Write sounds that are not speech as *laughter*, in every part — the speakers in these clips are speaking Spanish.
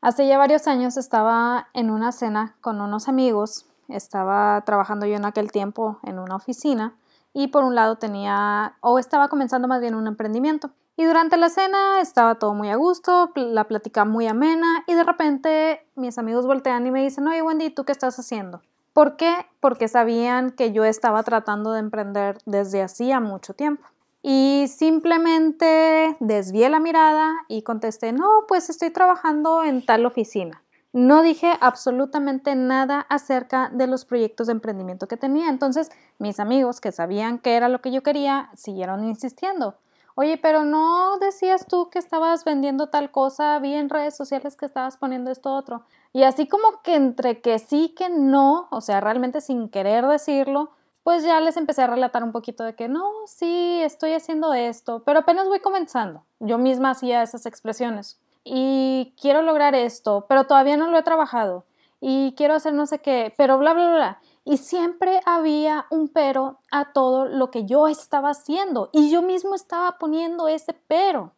Hace ya varios años estaba en una cena con unos amigos, estaba trabajando yo en aquel tiempo en una oficina y por un lado tenía o estaba comenzando más bien un emprendimiento. Y durante la cena estaba todo muy a gusto, la plática muy amena y de repente mis amigos voltean y me dicen, oye Wendy, ¿tú qué estás haciendo? ¿Por qué? Porque sabían que yo estaba tratando de emprender desde hacía mucho tiempo. Y simplemente desvié la mirada y contesté, no, pues estoy trabajando en tal oficina. No dije absolutamente nada acerca de los proyectos de emprendimiento que tenía. Entonces, mis amigos que sabían que era lo que yo quería, siguieron insistiendo. Oye, pero no decías tú que estabas vendiendo tal cosa, vi en redes sociales que estabas poniendo esto otro. Y así como que entre que sí, que no, o sea, realmente sin querer decirlo, pues ya les empecé a relatar un poquito de que no, sí, estoy haciendo esto, pero apenas voy comenzando. Yo misma hacía esas expresiones. Y quiero lograr esto, pero todavía no lo he trabajado. Y quiero hacer no sé qué, pero bla, bla, bla. Y siempre había un pero a todo lo que yo estaba haciendo y yo mismo estaba poniendo ese pero.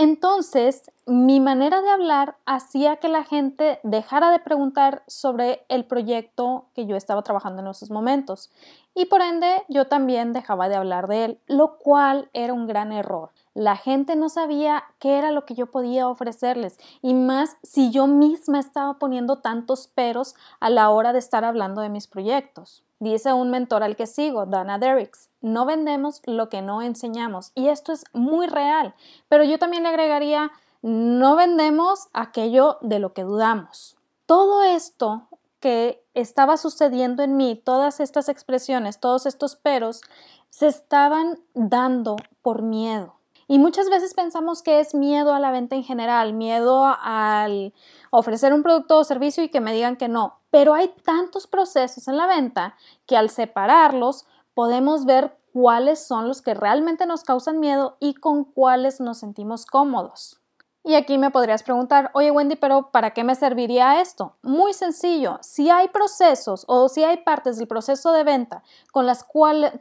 Entonces, mi manera de hablar hacía que la gente dejara de preguntar sobre el proyecto que yo estaba trabajando en esos momentos y por ende yo también dejaba de hablar de él, lo cual era un gran error. La gente no sabía qué era lo que yo podía ofrecerles y más si yo misma estaba poniendo tantos peros a la hora de estar hablando de mis proyectos. Dice un mentor al que sigo, Dana Derricks, no vendemos lo que no enseñamos y esto es muy real, pero yo también le agregaría, no vendemos aquello de lo que dudamos. Todo esto que estaba sucediendo en mí, todas estas expresiones, todos estos peros, se estaban dando por miedo. Y muchas veces pensamos que es miedo a la venta en general, miedo al ofrecer un producto o servicio y que me digan que no. Pero hay tantos procesos en la venta que al separarlos podemos ver cuáles son los que realmente nos causan miedo y con cuáles nos sentimos cómodos. Y aquí me podrías preguntar, oye Wendy, pero ¿para qué me serviría esto? Muy sencillo, si hay procesos o si hay partes del proceso de venta con, las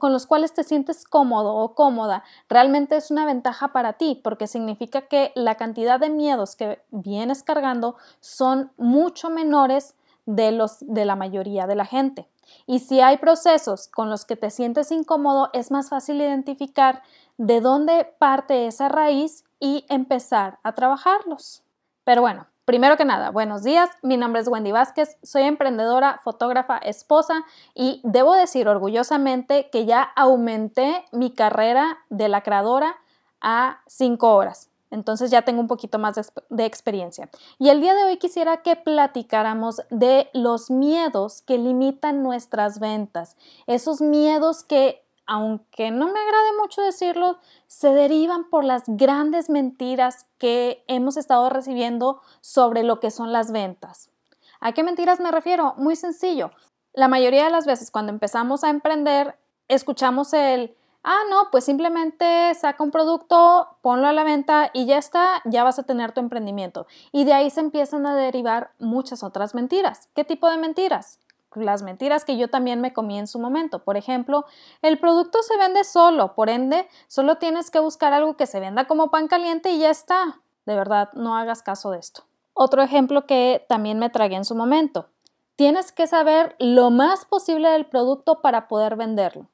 los cuales te sientes cómodo o cómoda, realmente es una ventaja para ti porque significa que la cantidad de miedos que vienes cargando son mucho menores de, los, de la mayoría de la gente. Y si hay procesos con los que te sientes incómodo, es más fácil identificar de dónde parte esa raíz y empezar a trabajarlos. Pero bueno, primero que nada, buenos días, mi nombre es Wendy Vázquez, soy emprendedora, fotógrafa, esposa y debo decir orgullosamente que ya aumenté mi carrera de la creadora a 5 horas. Entonces ya tengo un poquito más de, de, experiencia. Y el día de hoy quisiera que platicáramos de los miedos que limitan nuestras ventas. Esos miedos que aunque no me agrade mucho decirlo, se derivan por las grandes mentiras que hemos estado recibiendo sobre lo que son las ventas. ¿A qué mentiras me refiero? Muy sencillo. La mayoría de las veces cuando empezamos a emprender, escuchamos el, ah, no, pues simplemente saca un producto, ponlo a la venta y ya está, ya vas a tener tu emprendimiento. Y de ahí se empiezan a derivar muchas otras mentiras. ¿Qué tipo de mentiras? Las mentiras que yo también me comí en su momento. Por ejemplo, el producto se vende solo, por ende, solo tienes que buscar algo que se venda como pan caliente y ya está. De verdad, no hagas caso de esto. Otro ejemplo que también me tragué en su momento. Tienes que saber lo más posible del producto para poder venderlo.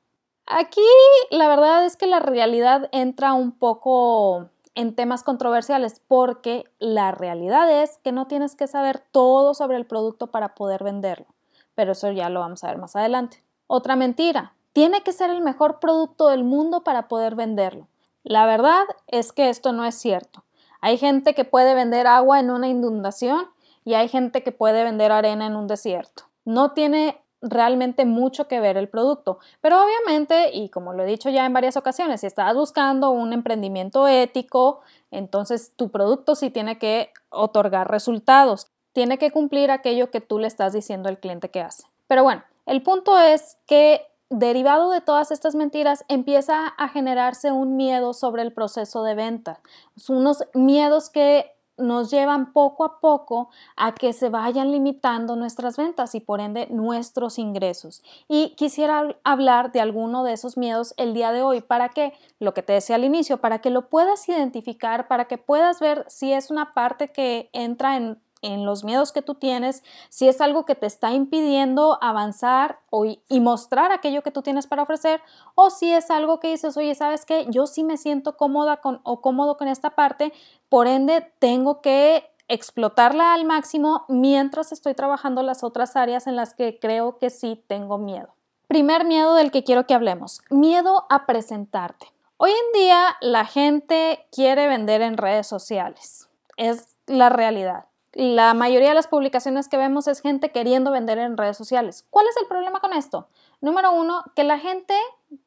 Aquí la verdad es que la realidad entra un poco en temas controversiales porque la realidad es que no tienes que saber todo sobre el producto para poder venderlo pero eso ya lo vamos a ver más adelante. Otra mentira, tiene que ser el mejor producto del mundo para poder venderlo. La verdad es que esto no es cierto. Hay gente que puede vender agua en una inundación y hay gente que puede vender arena en un desierto. No tiene realmente mucho que ver el producto. Pero obviamente, y como lo he dicho ya en varias ocasiones, si estás buscando un emprendimiento ético, entonces tu producto sí tiene que otorgar resultados tiene que cumplir aquello que tú le estás diciendo al cliente que hace. Pero bueno, el punto es que derivado de todas estas mentiras empieza a generarse un miedo sobre el proceso de venta, unos miedos que nos llevan poco a poco a que se vayan limitando nuestras ventas y por ende nuestros ingresos. Y quisiera hablar de alguno de esos miedos el día de hoy para que, lo que te decía al inicio, para que lo puedas identificar, para que puedas ver si es una parte que entra en en los miedos que tú tienes, si es algo que te está impidiendo avanzar y mostrar aquello que tú tienes para ofrecer, o si es algo que dices, oye, ¿sabes qué? Yo sí me siento cómoda con, o cómodo con esta parte, por ende tengo que explotarla al máximo mientras estoy trabajando las otras áreas en las que creo que sí tengo miedo. Primer miedo del que quiero que hablemos, miedo a presentarte. Hoy en día la gente quiere vender en redes sociales, es la realidad. La mayoría de las publicaciones que vemos es gente queriendo vender en redes sociales. ¿Cuál es el problema con esto? Número uno, que la gente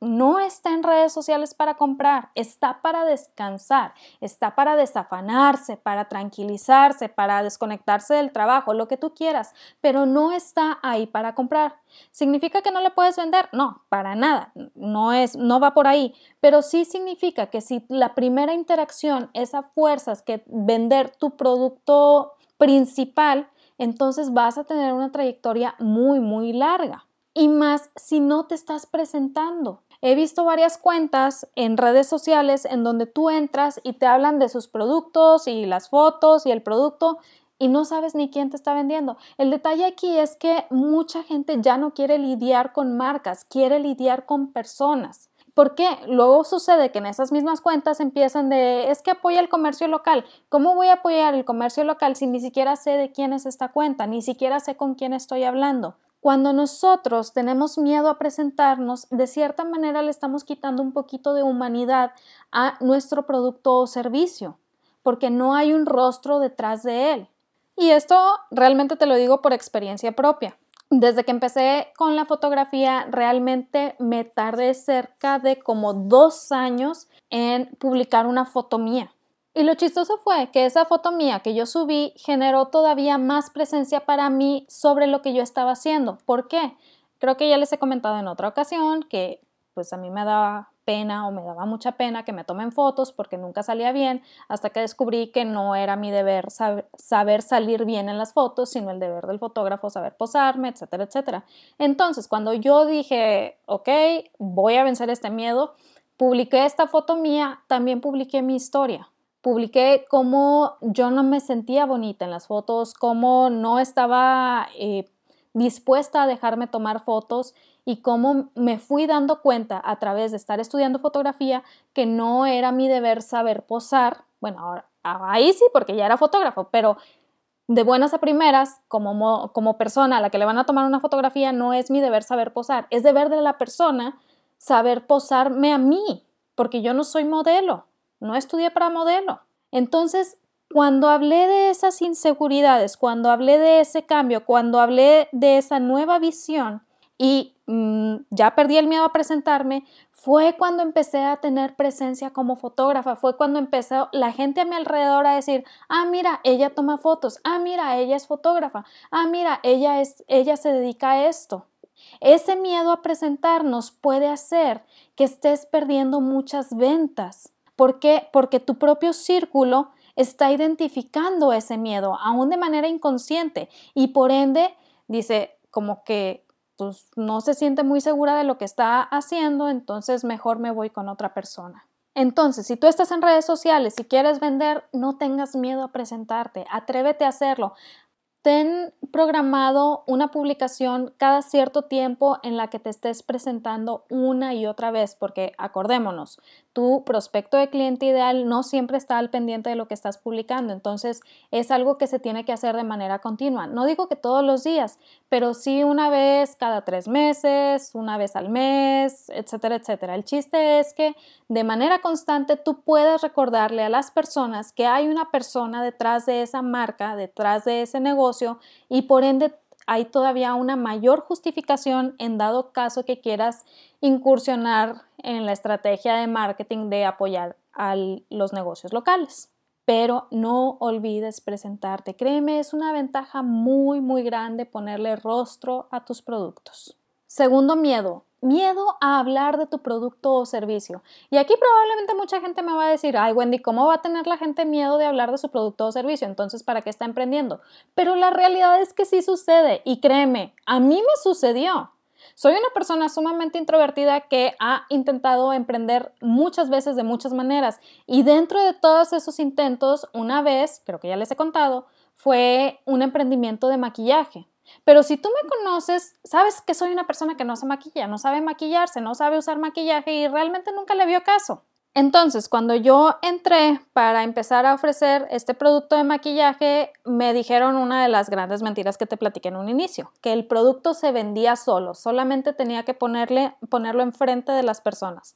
no está en redes sociales para comprar, está para descansar, está para desafanarse, para tranquilizarse, para desconectarse del trabajo, lo que tú quieras, pero no está ahí para comprar. ¿Significa que no le puedes vender? No, para nada, no es no va por ahí, pero sí significa que si la primera interacción es a fuerzas que vender tu producto principal, entonces vas a tener una trayectoria muy muy larga y más si no te estás presentando. He visto varias cuentas en redes sociales en donde tú entras y te hablan de sus productos y las fotos y el producto y no sabes ni quién te está vendiendo. El detalle aquí es que mucha gente ya no quiere lidiar con marcas, quiere lidiar con personas. ¿Por qué? Luego sucede que en esas mismas cuentas empiezan de, es que apoya el comercio local. ¿Cómo voy a apoyar el comercio local si ni siquiera sé de quién es esta cuenta, ni siquiera sé con quién estoy hablando? Cuando nosotros tenemos miedo a presentarnos, de cierta manera le estamos quitando un poquito de humanidad a nuestro producto o servicio, porque no hay un rostro detrás de él. Y esto realmente te lo digo por experiencia propia. Desde que empecé con la fotografía, realmente me tardé cerca de como dos años en publicar una foto mía. Y lo chistoso fue que esa foto mía que yo subí generó todavía más presencia para mí sobre lo que yo estaba haciendo. ¿Por qué? Creo que ya les he comentado en otra ocasión que pues a mí me daba pena o me daba mucha pena que me tomen fotos porque nunca salía bien hasta que descubrí que no era mi deber saber, salir bien en las fotos, sino el deber del fotógrafo saber posarme, etcétera, etcétera. Entonces, cuando yo dije, ok, voy a vencer este miedo, publiqué esta foto mía, también publiqué mi historia publiqué cómo yo no me sentía bonita en las fotos, cómo no estaba eh, dispuesta a dejarme tomar fotos y cómo me fui dando cuenta a través de estar estudiando fotografía que no era mi deber saber posar. Bueno, ahora, ahí sí, porque ya era fotógrafo, pero de buenas a primeras, como, como persona a la que le van a tomar una fotografía, no es mi deber saber posar, es deber de la persona saber posarme a mí, porque yo no soy modelo no estudié para modelo. Entonces, cuando hablé de esas inseguridades, cuando hablé de ese cambio, cuando hablé de esa nueva visión y mm, ya perdí el miedo a presentarme, fue cuando empecé a tener presencia como fotógrafa, fue cuando empezó la gente a mi alrededor a decir, ah, mira, ella toma fotos, ah, mira, ella es fotógrafa, ah, mira, ella, es, ella se dedica a esto. Ese miedo a presentarnos puede hacer que estés perdiendo muchas ventas ¿Por qué? Porque tu propio círculo está identificando ese miedo, aún de manera inconsciente, y por ende dice como que pues, no se siente muy segura de lo que está haciendo, entonces mejor me voy con otra persona. Entonces, si tú estás en redes sociales y quieres vender, no tengas miedo a presentarte, atrévete a hacerlo. Ten programado una publicación cada cierto tiempo en la que te estés presentando una y otra vez, porque acordémonos, tu prospecto de cliente ideal no siempre está al pendiente de lo que estás publicando, entonces es algo que se tiene que hacer de manera continua. No digo que todos los días, pero sí una vez cada tres meses, una vez al mes, etcétera, etcétera. El chiste es que de manera constante tú puedes recordarle a las personas que hay una persona detrás de esa marca, detrás de ese y por ende hay todavía una mayor justificación en dado caso que quieras incursionar en la estrategia de marketing de apoyar a los negocios locales. Pero no olvides presentarte. Créeme, es una ventaja muy, muy grande ponerle rostro a tus productos. Segundo miedo, miedo a hablar de tu producto o servicio. Y aquí probablemente mucha gente me va a decir, ay Wendy, ¿cómo va a tener la gente miedo de hablar de su producto o servicio? Entonces, ¿para qué está emprendiendo? Pero la realidad es que sí sucede y créeme, a mí me sucedió. Soy una persona sumamente introvertida que ha intentado emprender muchas veces de muchas maneras y dentro de todos esos intentos, una vez, creo que ya les he contado, fue un emprendimiento de maquillaje. Pero si tú me conoces, sabes que soy una persona que no se maquilla, no sabe maquillarse, no sabe usar maquillaje y realmente nunca le vio caso. Entonces, cuando yo entré para empezar a ofrecer este producto de maquillaje, me dijeron una de las grandes mentiras que te platiqué en un inicio, que el producto se vendía solo, solamente tenía que ponerle, ponerlo enfrente de las personas.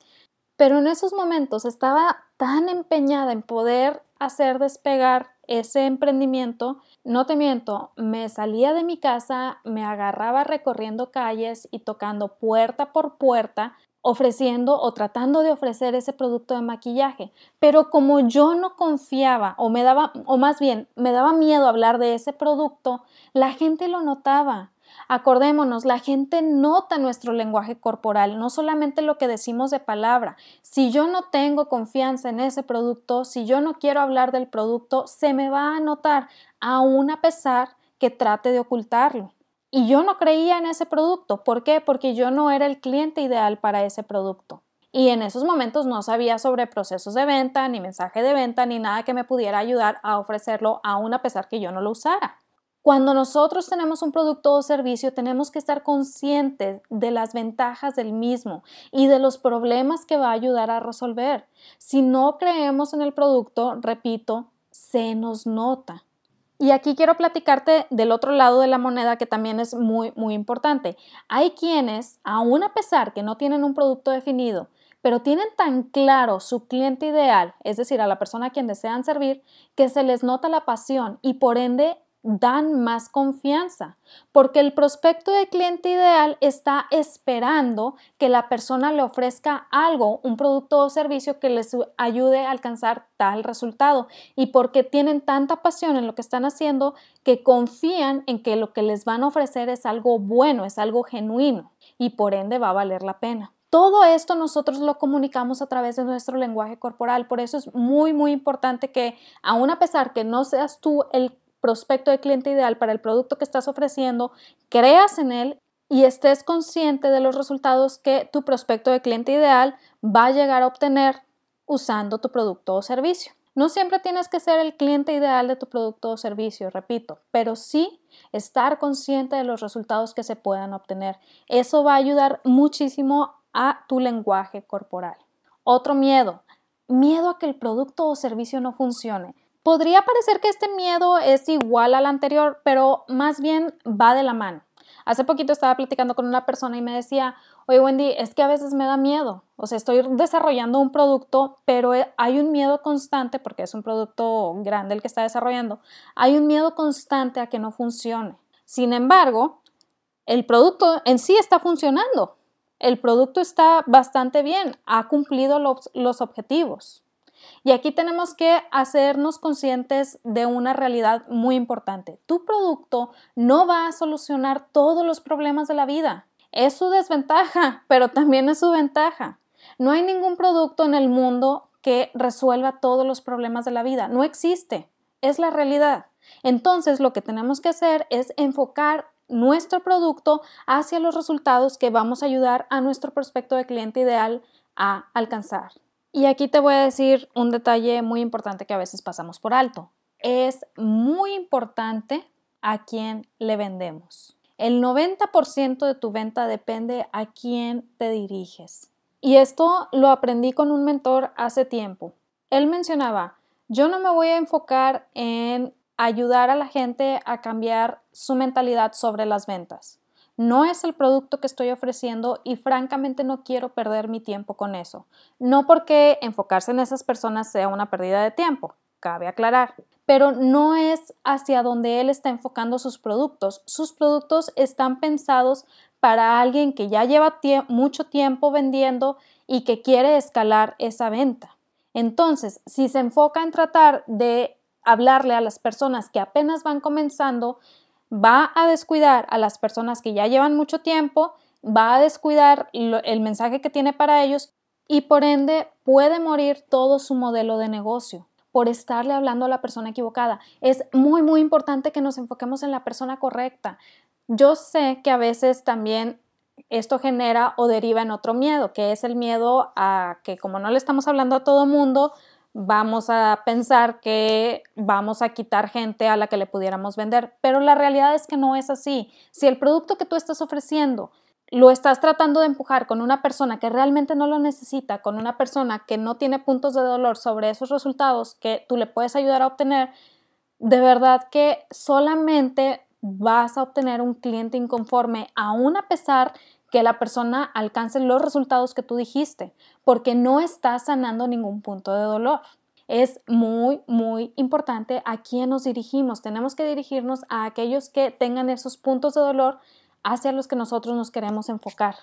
Pero en esos momentos estaba tan empeñada en poder hacer despegar ese emprendimiento, no te miento, me salía de mi casa, me agarraba recorriendo calles y tocando puerta por puerta ofreciendo o tratando de ofrecer ese producto de maquillaje, pero como yo no confiaba o me daba o más bien me daba miedo hablar de ese producto, la gente lo notaba. Acordémonos, la gente nota nuestro lenguaje corporal, no solamente lo que decimos de palabra. Si yo no tengo confianza en ese producto, si yo no quiero hablar del producto, se me va a notar, aún a pesar que trate de ocultarlo. Y yo no creía en ese producto. ¿Por qué? Porque yo no era el cliente ideal para ese producto. Y en esos momentos no sabía sobre procesos de venta, ni mensaje de venta, ni nada que me pudiera ayudar a ofrecerlo aún a pesar que yo no lo usara. Cuando nosotros tenemos un producto o servicio, tenemos que estar conscientes de las ventajas del mismo y de los problemas que va a ayudar a resolver. Si no creemos en el producto, repito, se nos nota. Y aquí quiero platicarte del otro lado de la moneda que también es muy, muy importante. Hay quienes, aun a pesar que no tienen un producto definido, pero tienen tan claro su cliente ideal, es decir, a la persona a quien desean servir, que se les nota la pasión y por ende dan más confianza, porque el prospecto de cliente ideal está esperando que la persona le ofrezca algo, un producto o servicio que les ayude a alcanzar tal resultado y porque tienen tanta pasión en lo que están haciendo que confían en que lo que les van a ofrecer es algo bueno, es algo genuino y por ende va a valer la pena. Todo esto nosotros lo comunicamos a través de nuestro lenguaje corporal, por eso es muy, muy importante que, aun a pesar que no seas tú el prospecto de cliente ideal para el producto que estás ofreciendo, creas en él y estés consciente de los resultados que tu prospecto de cliente ideal va a llegar a obtener usando tu producto o servicio. No siempre tienes que ser el cliente ideal de tu producto o servicio, repito, pero sí estar consciente de los resultados que se puedan obtener. Eso va a ayudar muchísimo a tu lenguaje corporal. Otro miedo, miedo a que el producto o servicio no funcione. Podría parecer que este miedo es igual al anterior, pero más bien va de la mano. Hace poquito estaba platicando con una persona y me decía, oye Wendy, es que a veces me da miedo. O sea, estoy desarrollando un producto, pero hay un miedo constante, porque es un producto grande el que está desarrollando, hay un miedo constante a que no funcione. Sin embargo, el producto en sí está funcionando. El producto está bastante bien, ha cumplido los, los objetivos. Y aquí tenemos que hacernos conscientes de una realidad muy importante. Tu producto no va a solucionar todos los problemas de la vida. Es su desventaja, *laughs* pero también es su ventaja. No hay ningún producto en el mundo que resuelva todos los problemas de la vida. No existe. Es la realidad. Entonces, lo que tenemos que hacer es enfocar nuestro producto hacia los resultados que vamos a ayudar a nuestro prospecto de cliente ideal a alcanzar. Y aquí te voy a decir un detalle muy importante que a veces pasamos por alto. Es muy importante a quién le vendemos. El 90% de tu venta depende a quién te diriges. Y esto lo aprendí con un mentor hace tiempo. Él mencionaba, yo no me voy a enfocar en ayudar a la gente a cambiar su mentalidad sobre las ventas. No es el producto que estoy ofreciendo y francamente no quiero perder mi tiempo con eso. No porque enfocarse en esas personas sea una pérdida de tiempo, cabe aclarar, pero no es hacia donde él está enfocando sus productos. Sus productos están pensados para alguien que ya lleva mucho tiempo vendiendo y que quiere escalar esa venta. Entonces, si se enfoca en tratar de hablarle a las personas que apenas van comenzando, va a descuidar a las personas que ya llevan mucho tiempo, va a descuidar el mensaje que tiene para ellos y por ende puede morir todo su modelo de negocio por estarle hablando a la persona equivocada. Es muy, muy importante que nos enfoquemos en la persona correcta. Yo sé que a veces también esto genera o deriva en otro miedo, que es el miedo a que como no le estamos hablando a todo mundo, vamos a pensar que vamos a quitar gente a la que le pudiéramos vender, pero la realidad es que no es así. Si el producto que tú estás ofreciendo lo estás tratando de empujar con una persona que realmente no lo necesita, con una persona que no tiene puntos de dolor sobre esos resultados que tú le puedes ayudar a obtener, de verdad que solamente vas a obtener un cliente inconforme, aún a pesar que la persona alcance los resultados que tú dijiste, porque no estás sanando ningún punto de dolor. Es muy, muy importante a quién nos dirigimos. Tenemos que dirigirnos a aquellos que tengan esos puntos de dolor hacia los que nosotros nos queremos enfocar.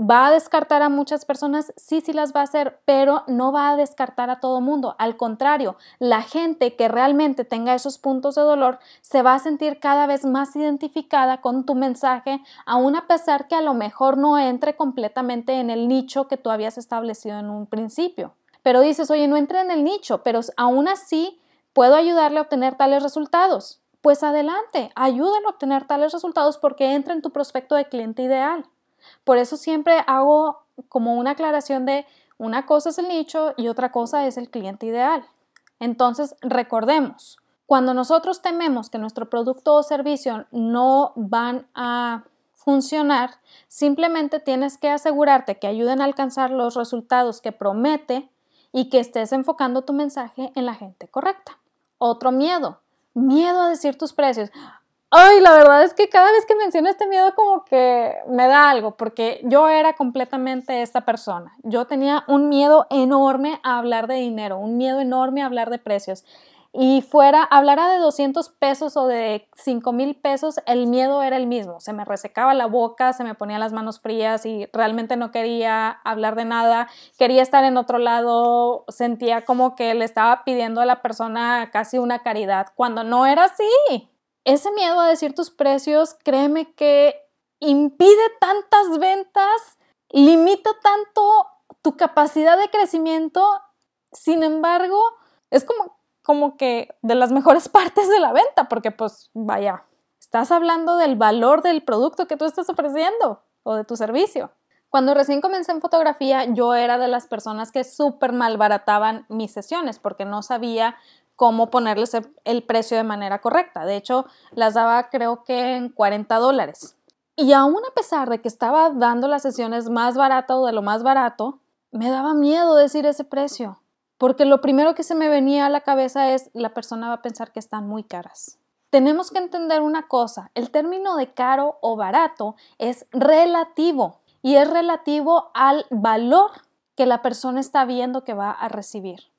¿Va a descartar a muchas personas? Sí, sí las va a hacer, pero no va a descartar a todo mundo. Al contrario, la gente que realmente tenga esos puntos de dolor se va a sentir cada vez más identificada con tu mensaje, aun a pesar que a lo mejor no entre completamente en el nicho que tú habías establecido en un principio. Pero dices, oye, no entre en el nicho, pero aún así puedo ayudarle a obtener tales resultados pues adelante, ayúdalo a obtener tales resultados porque entra en tu prospecto de cliente ideal. Por eso siempre hago como una aclaración de una cosa es el nicho y otra cosa es el cliente ideal. Entonces, recordemos, cuando nosotros tememos que nuestro producto o servicio no van a funcionar, simplemente tienes que asegurarte que ayuden a alcanzar los resultados que promete y que estés enfocando tu mensaje en la gente correcta. Otro miedo, miedo a decir tus precios. Ay, la verdad es que cada vez que menciono este miedo como que me da algo, porque yo era completamente esta persona. Yo tenía un miedo enorme a hablar de dinero, un miedo enorme a hablar de precios y fuera, hablara de 200 pesos o de 5 mil pesos, el miedo era el mismo. Se me resecaba la boca, se me ponían las manos frías y realmente no quería hablar de nada. Quería estar en otro lado, sentía como que le estaba pidiendo a la persona casi una caridad, cuando no era así. Ese miedo a decir tus precios, créeme que impide tantas ventas, limita tanto tu capacidad de crecimiento. Sin embargo, es como como que de las mejores *laughs* partes de la venta, porque pues vaya, estás hablando del valor del producto que tú estás ofreciendo o de tu servicio. Cuando recién comencé en fotografía, yo era de las personas que súper malbarataban mis sesiones porque no sabía cómo ponerles el precio de manera correcta. De hecho, las daba creo que en 40 dólares. Y aún a pesar de que estaba dando las sesiones más barato o de lo más barato, me daba miedo decir ese precio porque lo primero que se me venía a la cabeza es la persona va a pensar que están muy caras. Tenemos que entender una cosa, el término de caro o barato es relativo y es relativo al valor que la persona está viendo que va a recibir.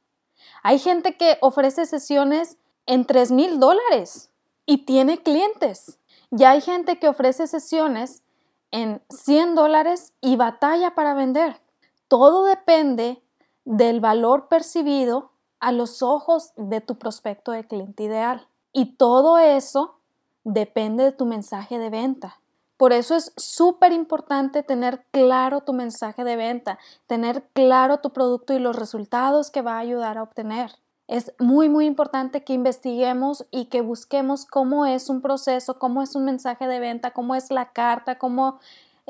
Hay gente que ofrece sesiones en 3 mil dólares y tiene clientes. Y hay gente que ofrece sesiones en 100 dólares y batalla para vender. Todo depende del valor percibido a los ojos de tu prospecto de cliente ideal. Y todo eso depende de tu mensaje de venta. Por eso es súper importante tener claro tu mensaje de venta, tener claro tu producto y los resultados que va a ayudar a obtener. Es muy, muy importante que investiguemos y que busquemos cómo es un proceso, cómo es un mensaje de venta, cómo es la carta, cómo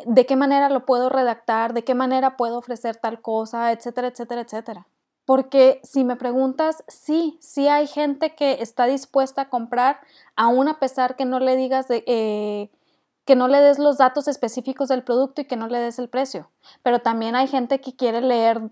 de qué manera lo puedo redactar, de qué manera puedo ofrecer tal cosa, etcétera, etcétera, etcétera. Porque si me preguntas, sí, sí hay gente que está dispuesta a comprar, aún a pesar que no le digas de, eh, que no le des los datos específicos del producto y que no le des el precio. Pero también hay gente que quiere leer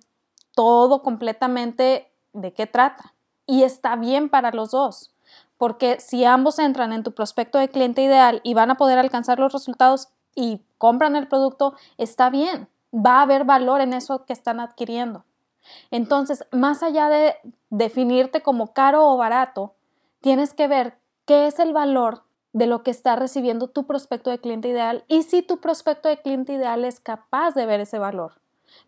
todo completamente de qué trata. Y está bien para los dos. Porque si ambos entran en tu prospecto de cliente ideal y van a poder alcanzar los resultados y compran el producto, está bien, va a haber valor en eso que están adquiriendo. Entonces, más allá de definirte como caro o barato, tienes que ver qué es el valor de lo que está recibiendo tu prospecto de cliente ideal y si tu prospecto de cliente ideal es capaz de ver ese valor.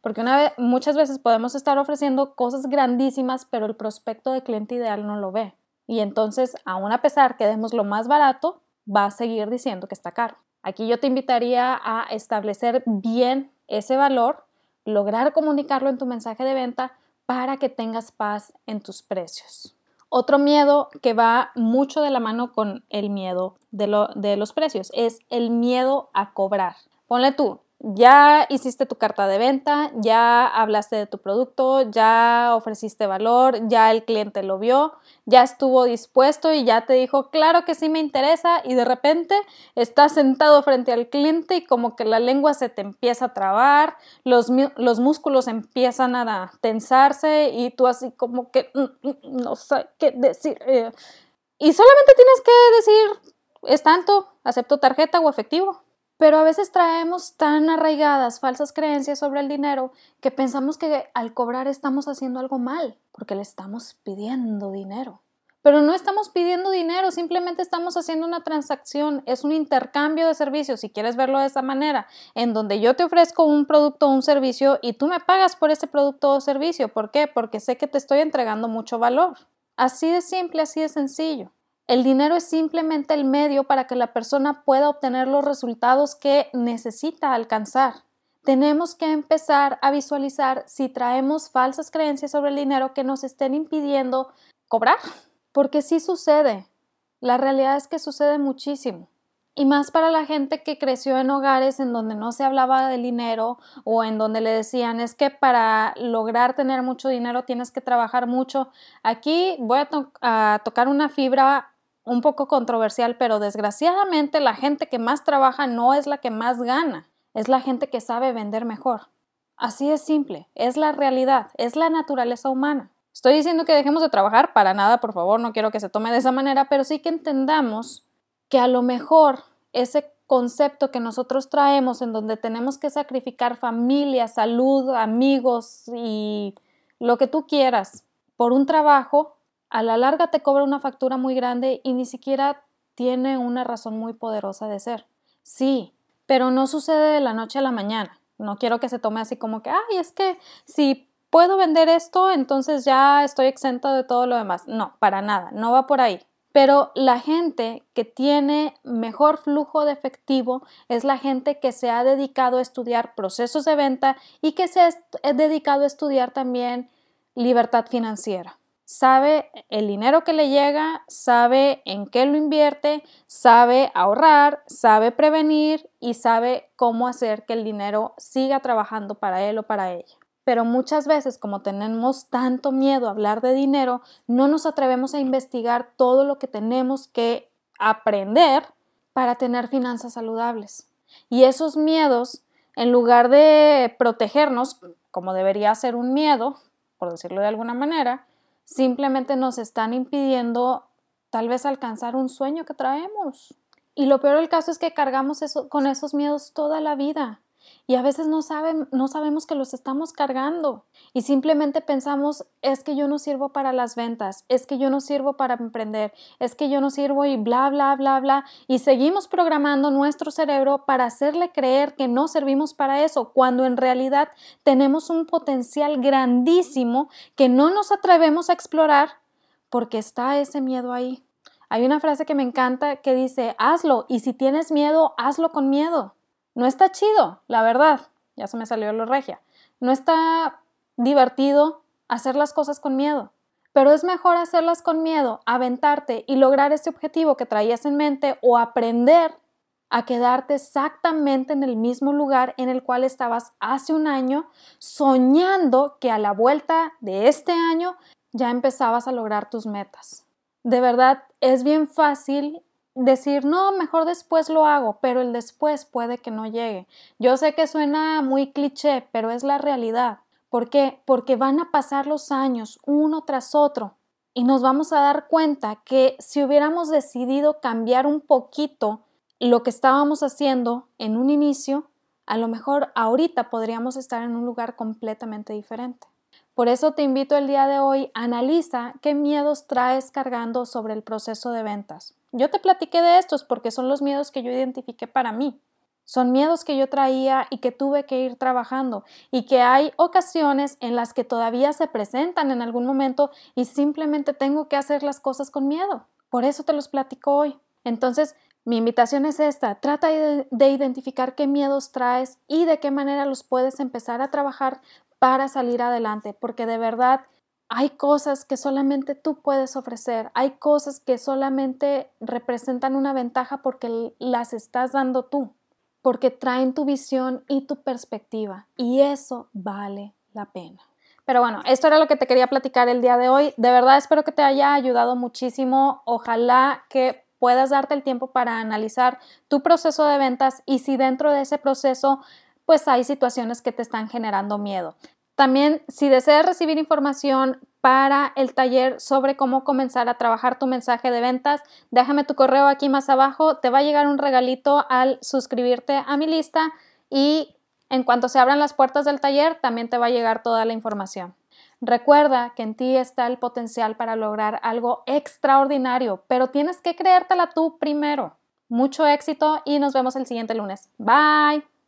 Porque una vez, muchas veces podemos estar ofreciendo cosas grandísimas, pero el prospecto de cliente ideal no lo ve. Y entonces, aún a pesar que demos lo más barato, va a seguir diciendo que está caro. Aquí yo te invitaría a establecer bien ese valor, lograr comunicarlo en tu mensaje de venta para que tengas paz en tus precios. Otro miedo que va mucho de la mano con el miedo de, los precios es el miedo a cobrar. Ponle tú, ya hiciste tu carta de venta, ya hablaste de tu producto, ya ofreciste valor, ya el cliente lo vio, ya estuvo dispuesto y ya te dijo, claro que sí me interesa y de repente estás sentado frente al cliente y como que la lengua se te empieza a trabar, los, los músculos empiezan a tensarse y tú así como que mm, mm, no sé qué decir. Eh". Y solamente tienes que decir, es tanto, acepto tarjeta o efectivo. Pero a veces traemos tan arraigadas falsas creencias sobre el dinero que pensamos que al cobrar estamos haciendo algo mal, porque le estamos pidiendo dinero. Pero no estamos pidiendo dinero, simplemente estamos haciendo una transacción, es un intercambio de servicios, si quieres verlo de esa manera, en donde yo te ofrezco un producto o un servicio y tú me pagas por ese producto o servicio. ¿Por qué? Porque sé que te estoy entregando mucho valor. Así de simple, así de sencillo. El dinero es simplemente el medio para que la persona pueda obtener los resultados que necesita alcanzar. Tenemos que empezar a visualizar si traemos falsas creencias sobre el dinero que nos estén impidiendo cobrar, porque sí sucede. La realidad es que sucede muchísimo. Y más para la gente que creció en hogares en donde no se hablaba del dinero o en donde le decían es que para lograr tener mucho dinero tienes que trabajar mucho. Aquí voy a, a tocar una fibra un poco controversial, pero desgraciadamente la gente que más trabaja no es la que más gana, es la gente que sabe vender mejor. Así es simple, es la realidad, es la naturaleza humana. Estoy diciendo que dejemos de trabajar para nada, por favor, no quiero que se tome de esa manera, pero sí que entendamos que a lo mejor ese concepto que nosotros traemos en donde tenemos que sacrificar familia, salud, amigos y lo que tú quieras por un trabajo, a la larga te cobra una factura muy grande y ni siquiera tiene una razón muy poderosa de ser. Sí, pero no sucede de la noche a la mañana. No quiero que se tome así como que, ay, es que si puedo vender esto, entonces ya estoy exento de todo lo demás. No, para nada, no va por ahí. Pero la gente que tiene mejor flujo de efectivo es la gente que se ha dedicado a estudiar procesos de venta y que se ha dedicado a estudiar también libertad financiera sabe el dinero que le llega, sabe en qué lo invierte, sabe ahorrar, sabe prevenir y sabe cómo hacer que el dinero siga trabajando para él o para ella. Pero muchas veces, como tenemos tanto miedo a hablar de dinero, no nos atrevemos a investigar todo lo que tenemos que aprender para tener finanzas saludables. Y esos miedos, en lugar de protegernos, como debería ser un miedo, por decirlo de alguna manera, simplemente nos están impidiendo tal vez alcanzar un sueño que traemos. Y lo peor del caso es que cargamos eso, con esos miedos toda la vida y a veces no, saben, no sabemos que los estamos cargando y simplemente pensamos es que yo no sirvo para las ventas, es que yo no sirvo para emprender, es que yo no sirvo y bla, bla, bla, bla y seguimos programando nuestro cerebro para hacerle creer que no servimos para eso cuando en realidad tenemos un potencial grandísimo que no nos atrevemos a explorar porque está ese miedo ahí. Hay una frase que me encanta que dice, hazlo y si tienes miedo, hazlo con miedo. No está chido, la verdad. Ya se me salió lo regia. No está divertido hacer las cosas con miedo. Pero es mejor hacerlas con miedo, aventarte y lograr ese objetivo que traías en mente o aprender a quedarte exactamente en el mismo lugar en el cual estabas hace un año, soñando que a la vuelta de este año ya empezabas a lograr tus metas. De verdad, es bien fácil decir, no, mejor después lo hago, pero el después puede que no llegue. Yo sé que suena muy cliché, pero es la realidad. ¿Por qué? Porque van a pasar los años uno tras otro y nos vamos a dar cuenta que si hubiéramos decidido cambiar un poquito lo que estábamos haciendo en un inicio, a lo mejor ahorita podríamos estar en un lugar completamente diferente. Por eso te invito el día de hoy, analiza qué miedos traes cargando sobre el proceso de ventas. Yo te platiqué de estos porque son los miedos que yo identifiqué para mí. Son miedos que yo traía y que tuve que ir trabajando y que hay ocasiones en las que todavía se presentan en algún momento y simplemente tengo que hacer las cosas con miedo. Por eso te los platico hoy. Entonces, mi invitación es esta, trata de, identificar qué miedos traes y de qué manera los puedes empezar a trabajar para salir adelante, porque de verdad hay cosas que solamente tú puedes ofrecer, hay cosas que solamente representan una ventaja porque las estás dando tú. porque traen tu visión y tu perspectiva y eso vale la pena. Pero bueno, esto era lo que te quería platicar el día de hoy. De verdad espero que te haya ayudado muchísimo. Ojalá que puedas darte el tiempo para analizar tu proceso de ventas y si dentro de ese proceso pues hay situaciones que te están generando miedo. También si deseas recibir información para el taller sobre cómo comenzar a trabajar tu mensaje de ventas, déjame tu correo aquí más abajo, te va a llegar un regalito al suscribirte a mi lista y en cuanto se abran las puertas del taller también te va a llegar toda la información. Recuerda que en ti está el potencial para lograr algo extraordinario, pero tienes que creértela tú primero. Mucho éxito y nos vemos el siguiente lunes. Bye.